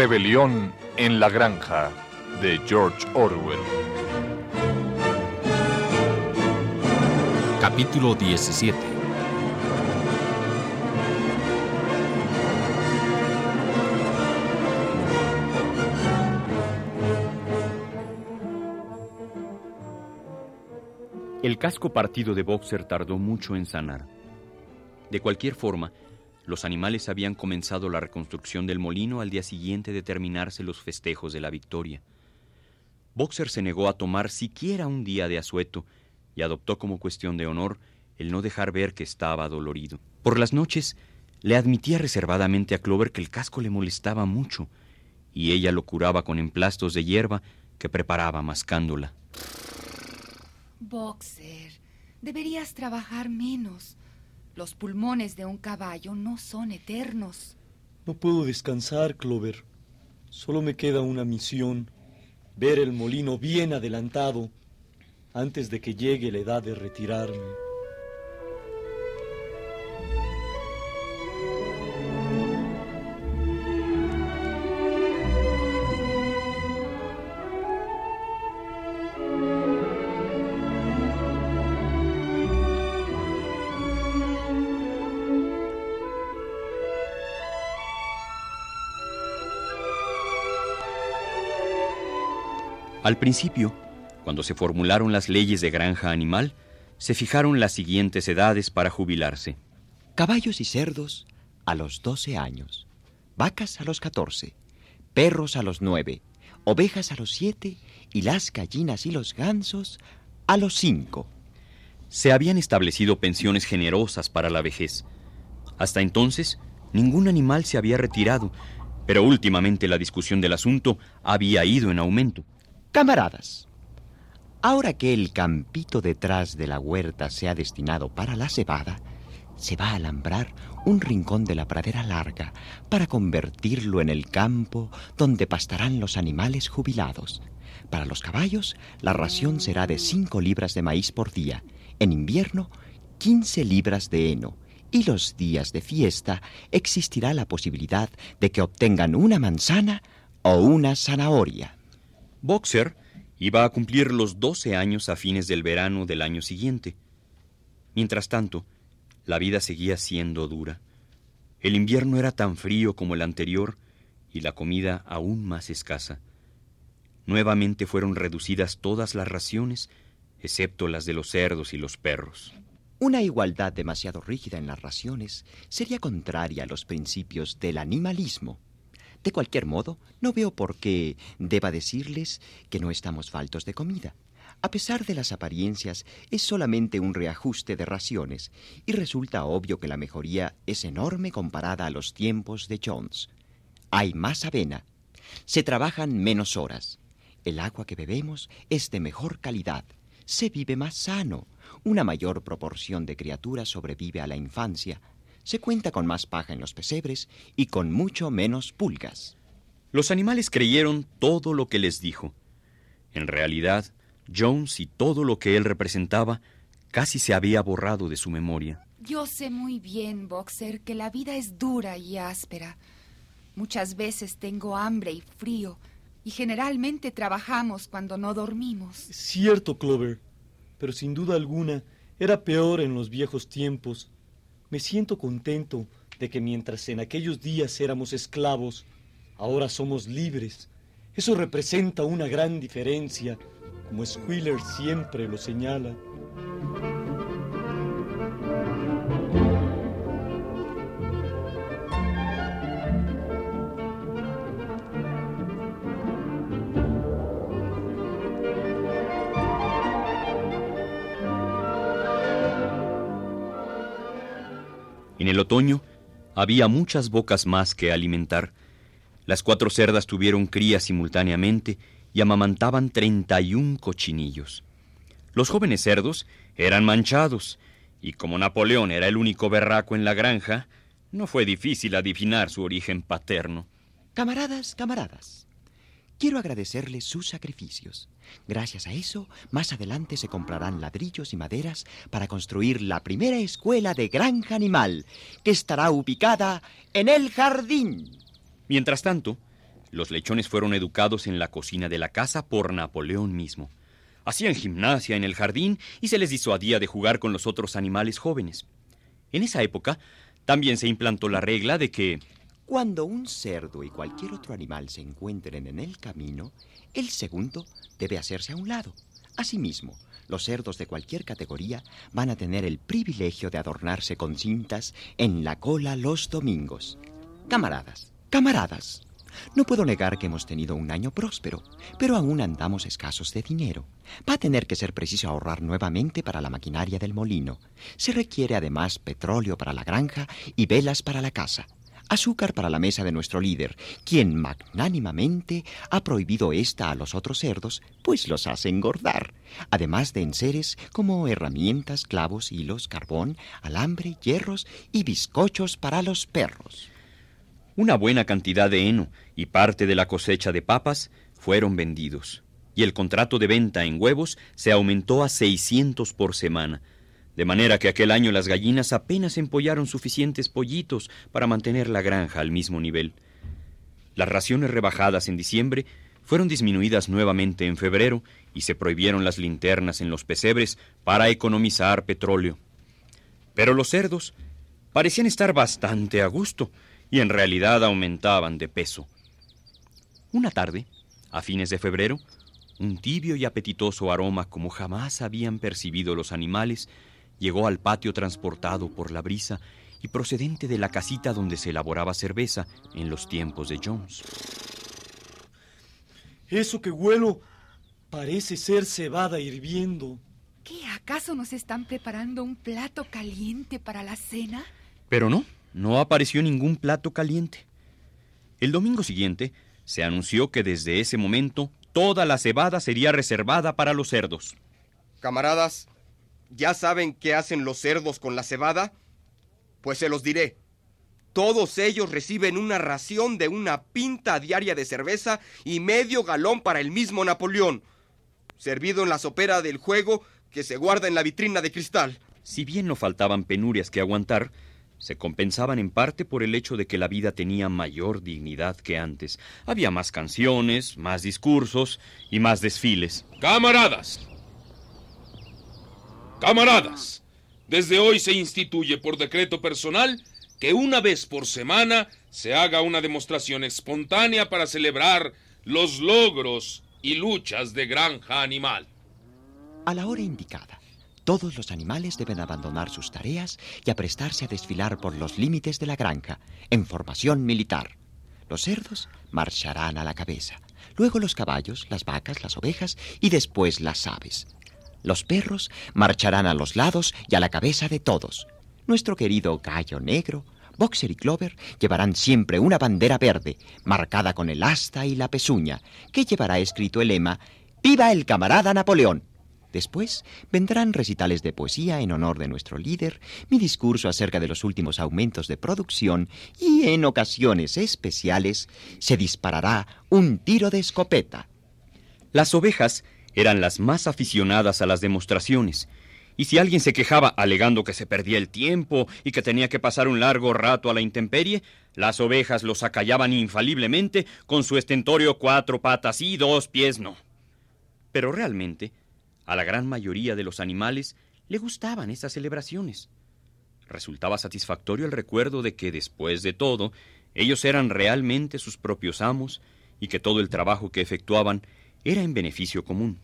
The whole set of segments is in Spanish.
Rebelión en la Granja de George Orwell. Capítulo 17 El casco partido de Boxer tardó mucho en sanar. De cualquier forma, los animales habían comenzado la reconstrucción del molino al día siguiente de terminarse los festejos de la victoria. Boxer se negó a tomar siquiera un día de asueto y adoptó como cuestión de honor el no dejar ver que estaba dolorido. Por las noches le admitía reservadamente a Clover que el casco le molestaba mucho y ella lo curaba con emplastos de hierba que preparaba mascándola. Boxer, deberías trabajar menos. Los pulmones de un caballo no son eternos. No puedo descansar, Clover. Solo me queda una misión, ver el molino bien adelantado antes de que llegue la edad de retirarme. Al principio, cuando se formularon las leyes de granja animal, se fijaron las siguientes edades para jubilarse. Caballos y cerdos a los 12 años, vacas a los 14, perros a los 9, ovejas a los 7 y las gallinas y los gansos a los 5. Se habían establecido pensiones generosas para la vejez. Hasta entonces, ningún animal se había retirado, pero últimamente la discusión del asunto había ido en aumento. Camaradas, ahora que el campito detrás de la huerta se ha destinado para la cebada, se va a alambrar un rincón de la pradera larga para convertirlo en el campo donde pastarán los animales jubilados. Para los caballos, la ración será de 5 libras de maíz por día. En invierno, 15 libras de heno. Y los días de fiesta existirá la posibilidad de que obtengan una manzana o una zanahoria. Boxer iba a cumplir los 12 años a fines del verano del año siguiente. Mientras tanto, la vida seguía siendo dura. El invierno era tan frío como el anterior y la comida aún más escasa. Nuevamente fueron reducidas todas las raciones, excepto las de los cerdos y los perros. Una igualdad demasiado rígida en las raciones sería contraria a los principios del animalismo. De cualquier modo, no veo por qué deba decirles que no estamos faltos de comida. A pesar de las apariencias, es solamente un reajuste de raciones y resulta obvio que la mejoría es enorme comparada a los tiempos de Jones. Hay más avena, se trabajan menos horas, el agua que bebemos es de mejor calidad, se vive más sano, una mayor proporción de criaturas sobrevive a la infancia, se cuenta con más paja en los pesebres y con mucho menos pulgas. Los animales creyeron todo lo que les dijo. En realidad, Jones y todo lo que él representaba casi se había borrado de su memoria. Yo sé muy bien, Boxer, que la vida es dura y áspera. Muchas veces tengo hambre y frío, y generalmente trabajamos cuando no dormimos. Cierto, Clover, pero sin duda alguna era peor en los viejos tiempos. Me siento contento de que mientras en aquellos días éramos esclavos, ahora somos libres. Eso representa una gran diferencia, como Squealer siempre lo señala. En el otoño había muchas bocas más que alimentar. Las cuatro cerdas tuvieron crías simultáneamente y amamantaban treinta y un cochinillos. Los jóvenes cerdos eran manchados, y como Napoleón era el único berraco en la granja, no fue difícil adivinar su origen paterno. Camaradas, camaradas, quiero agradecerles sus sacrificios. Gracias a eso, más adelante se comprarán ladrillos y maderas para construir la primera escuela de granja animal, que estará ubicada en el jardín. Mientras tanto, Los lechones fueron educados en la cocina de la casa por Napoleón mismo. Hacían gimnasia en el jardín y se les disuadía de jugar con los otros animales jóvenes. En esa época también se implantó la regla de que cuando un cerdo y cualquier otro animal se encuentren en el camino, el segundo debe hacerse a un lado. Asimismo, los cerdos de cualquier categoría van a tener el privilegio de adornarse con cintas en la cola los domingos. Camaradas, camaradas, no puedo negar que hemos tenido un año próspero, pero aún andamos escasos de dinero. Va a tener que ser preciso ahorrar nuevamente para la maquinaria del molino. Se requiere además petróleo para la granja y velas para la casa. Azúcar para la mesa de nuestro líder, quien magnánimamente ha prohibido esta a los otros cerdos, pues los hace engordar. Además de enseres como herramientas, clavos, hilos, carbón, alambre, hierros y bizcochos para los perros. Una buena cantidad de heno y parte de la cosecha de papas fueron vendidos, y el contrato de venta en huevos se aumentó a 600 por semana, de manera que aquel año las gallinas apenas empollaron suficientes pollitos para mantener la granja al mismo nivel. Las raciones rebajadas en diciembre fueron disminuidas nuevamente en febrero y se prohibieron las linternas en los pesebres para economizar petróleo. Pero los cerdos parecían estar bastante a gusto y en realidad aumentaban de peso. Una tarde, a fines de febrero, un tibio y apetitoso aroma como jamás habían percibido los animales llegó al patio transportado por la brisa y procedente de la casita donde se elaboraba cerveza en los tiempos de Jones. Eso que huelo parece ser cebada hirviendo. ¿Qué acaso nos están preparando un plato caliente para la cena? Pero no, no apareció ningún plato caliente. El domingo siguiente se anunció que desde ese momento toda la cebada sería reservada para los cerdos. Camaradas, ¿ya saben qué hacen los cerdos con la cebada? Pues se los diré. Todos ellos reciben una ración de una pinta diaria de cerveza y medio galón para el mismo Napoleón, servido en la sopera del juego que se guarda en la vitrina de cristal. Si bien no faltaban penurias que aguantar, se compensaban en parte por el hecho de que la vida tenía mayor dignidad que antes. Había más canciones, más discursos y más desfiles. Camaradas. Camaradas. Desde hoy se instituye por decreto personal que una vez por semana se haga una demostración espontánea para celebrar los logros y luchas de granja animal. A la hora indicada, todos los animales deben abandonar sus tareas y aprestarse a desfilar por los límites de la granja, en formación militar. Los cerdos marcharán a la cabeza, luego los caballos, las vacas, las ovejas y después las aves. Los perros marcharán a los lados y a la cabeza de todos. Nuestro querido gallo negro, Boxer y Clover llevarán siempre una bandera verde, marcada con el asta y la pezuña, que llevará escrito el lema ¡Viva el camarada Napoleón! Después vendrán recitales de poesía en honor de nuestro líder, mi discurso acerca de los últimos aumentos de producción y en ocasiones especiales se disparará un tiro de escopeta. Las ovejas eran las más aficionadas a las demostraciones, y si alguien se quejaba alegando que se perdía el tiempo y que tenía que pasar un largo rato a la intemperie, las ovejas los acallaban infaliblemente con su estentorio cuatro patas y dos pies no. Pero realmente, a la gran mayoría de los animales le gustaban estas celebraciones. Resultaba satisfactorio el recuerdo de que, después de todo, ellos eran realmente sus propios amos y que todo el trabajo que efectuaban era en beneficio común.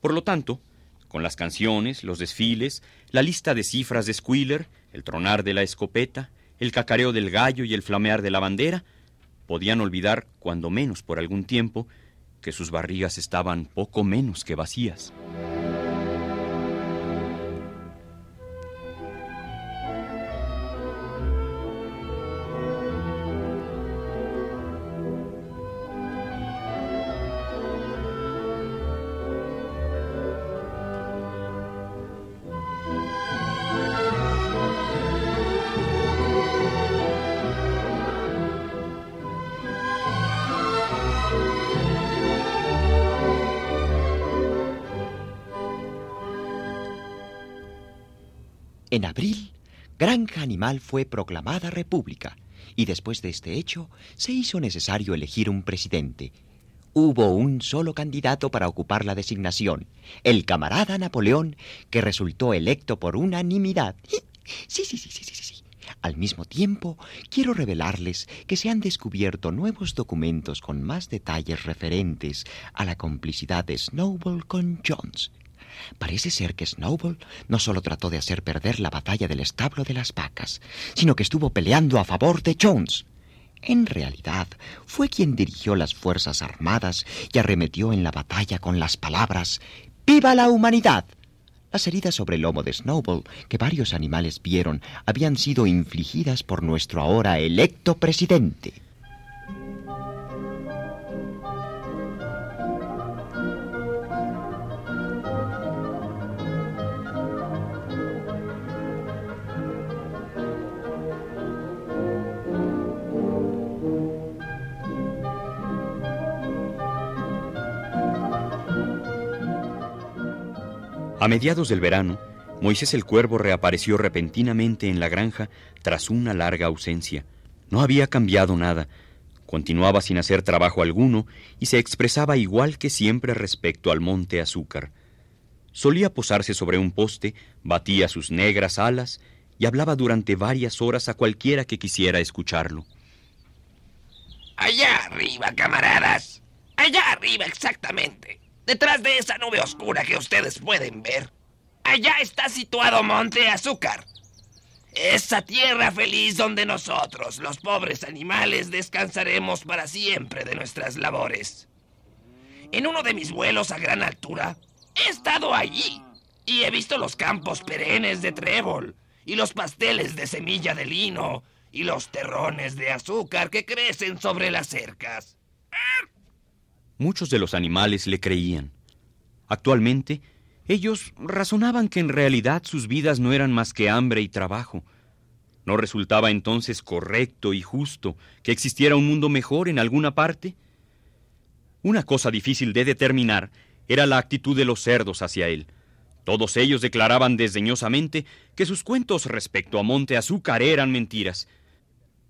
Por lo tanto, con las canciones, los desfiles, la lista de cifras de Squealer, el tronar de la escopeta, el cacareo del gallo y el flamear de la bandera, podían olvidar, cuando menos por algún tiempo, que sus barrigas estaban poco menos que vacías. En abril, Granja Animal fue proclamada república y después de este hecho se hizo necesario elegir un presidente. Hubo un solo candidato para ocupar la designación, el camarada Napoleón, que resultó electo por unanimidad. Sí, sí, sí, sí, sí, sí. Al mismo tiempo, quiero revelarles que se han descubierto nuevos documentos con más detalles referentes a la complicidad de Snowball con Jones. Parece ser que Snowball no solo trató de hacer perder la batalla del establo de las vacas, sino que estuvo peleando a favor de Jones. En realidad, fue quien dirigió las Fuerzas Armadas y arremetió en la batalla con las palabras ¡Viva la humanidad! Las heridas sobre el lomo de Snowball que varios animales vieron habían sido infligidas por nuestro ahora electo presidente. A mediados del verano, Moisés el Cuervo reapareció repentinamente en la granja tras una larga ausencia. No había cambiado nada. Continuaba sin hacer trabajo alguno y se expresaba igual que siempre respecto al monte azúcar. Solía posarse sobre un poste, batía sus negras alas y hablaba durante varias horas a cualquiera que quisiera escucharlo. Allá arriba, camaradas. Allá arriba, exactamente. Detrás de esa nube oscura que ustedes pueden ver, allá está situado Monte Azúcar. Esa tierra feliz donde nosotros, los pobres animales, descansaremos para siempre de nuestras labores. En uno de mis vuelos a gran altura, he estado allí y he visto los campos perennes de trébol y los pasteles de semilla de lino y los terrones de azúcar que crecen sobre las cercas. Muchos de los animales le creían. Actualmente, ellos razonaban que en realidad sus vidas no eran más que hambre y trabajo. ¿No resultaba entonces correcto y justo que existiera un mundo mejor en alguna parte? Una cosa difícil de determinar era la actitud de los cerdos hacia él. Todos ellos declaraban desdeñosamente que sus cuentos respecto a Monte Azúcar eran mentiras.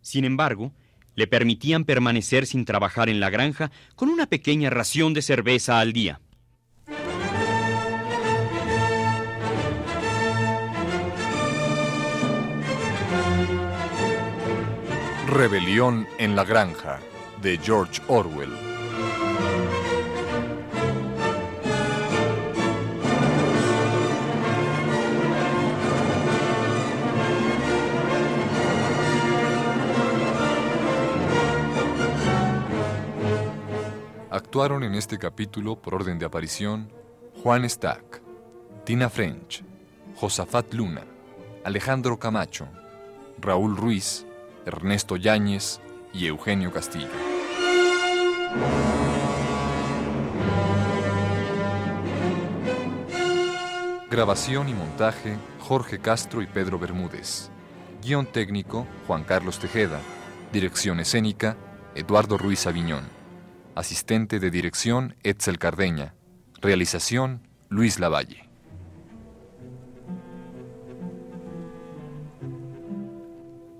Sin embargo, le permitían permanecer sin trabajar en la granja con una pequeña ración de cerveza al día. Rebelión en la granja de George Orwell. Actuaron en este capítulo por orden de aparición Juan Stack, Tina French, Josafat Luna, Alejandro Camacho, Raúl Ruiz, Ernesto Yáñez y Eugenio Castillo. Grabación y montaje Jorge Castro y Pedro Bermúdez. Guión técnico Juan Carlos Tejeda. Dirección escénica Eduardo Ruiz Aviñón. Asistente de dirección Etzel Cardeña. Realización Luis Lavalle.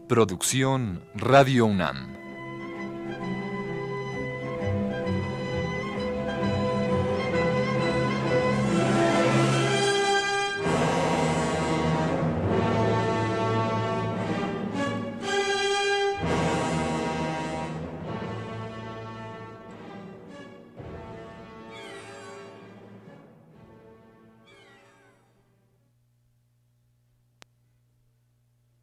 Producción Radio UNAM.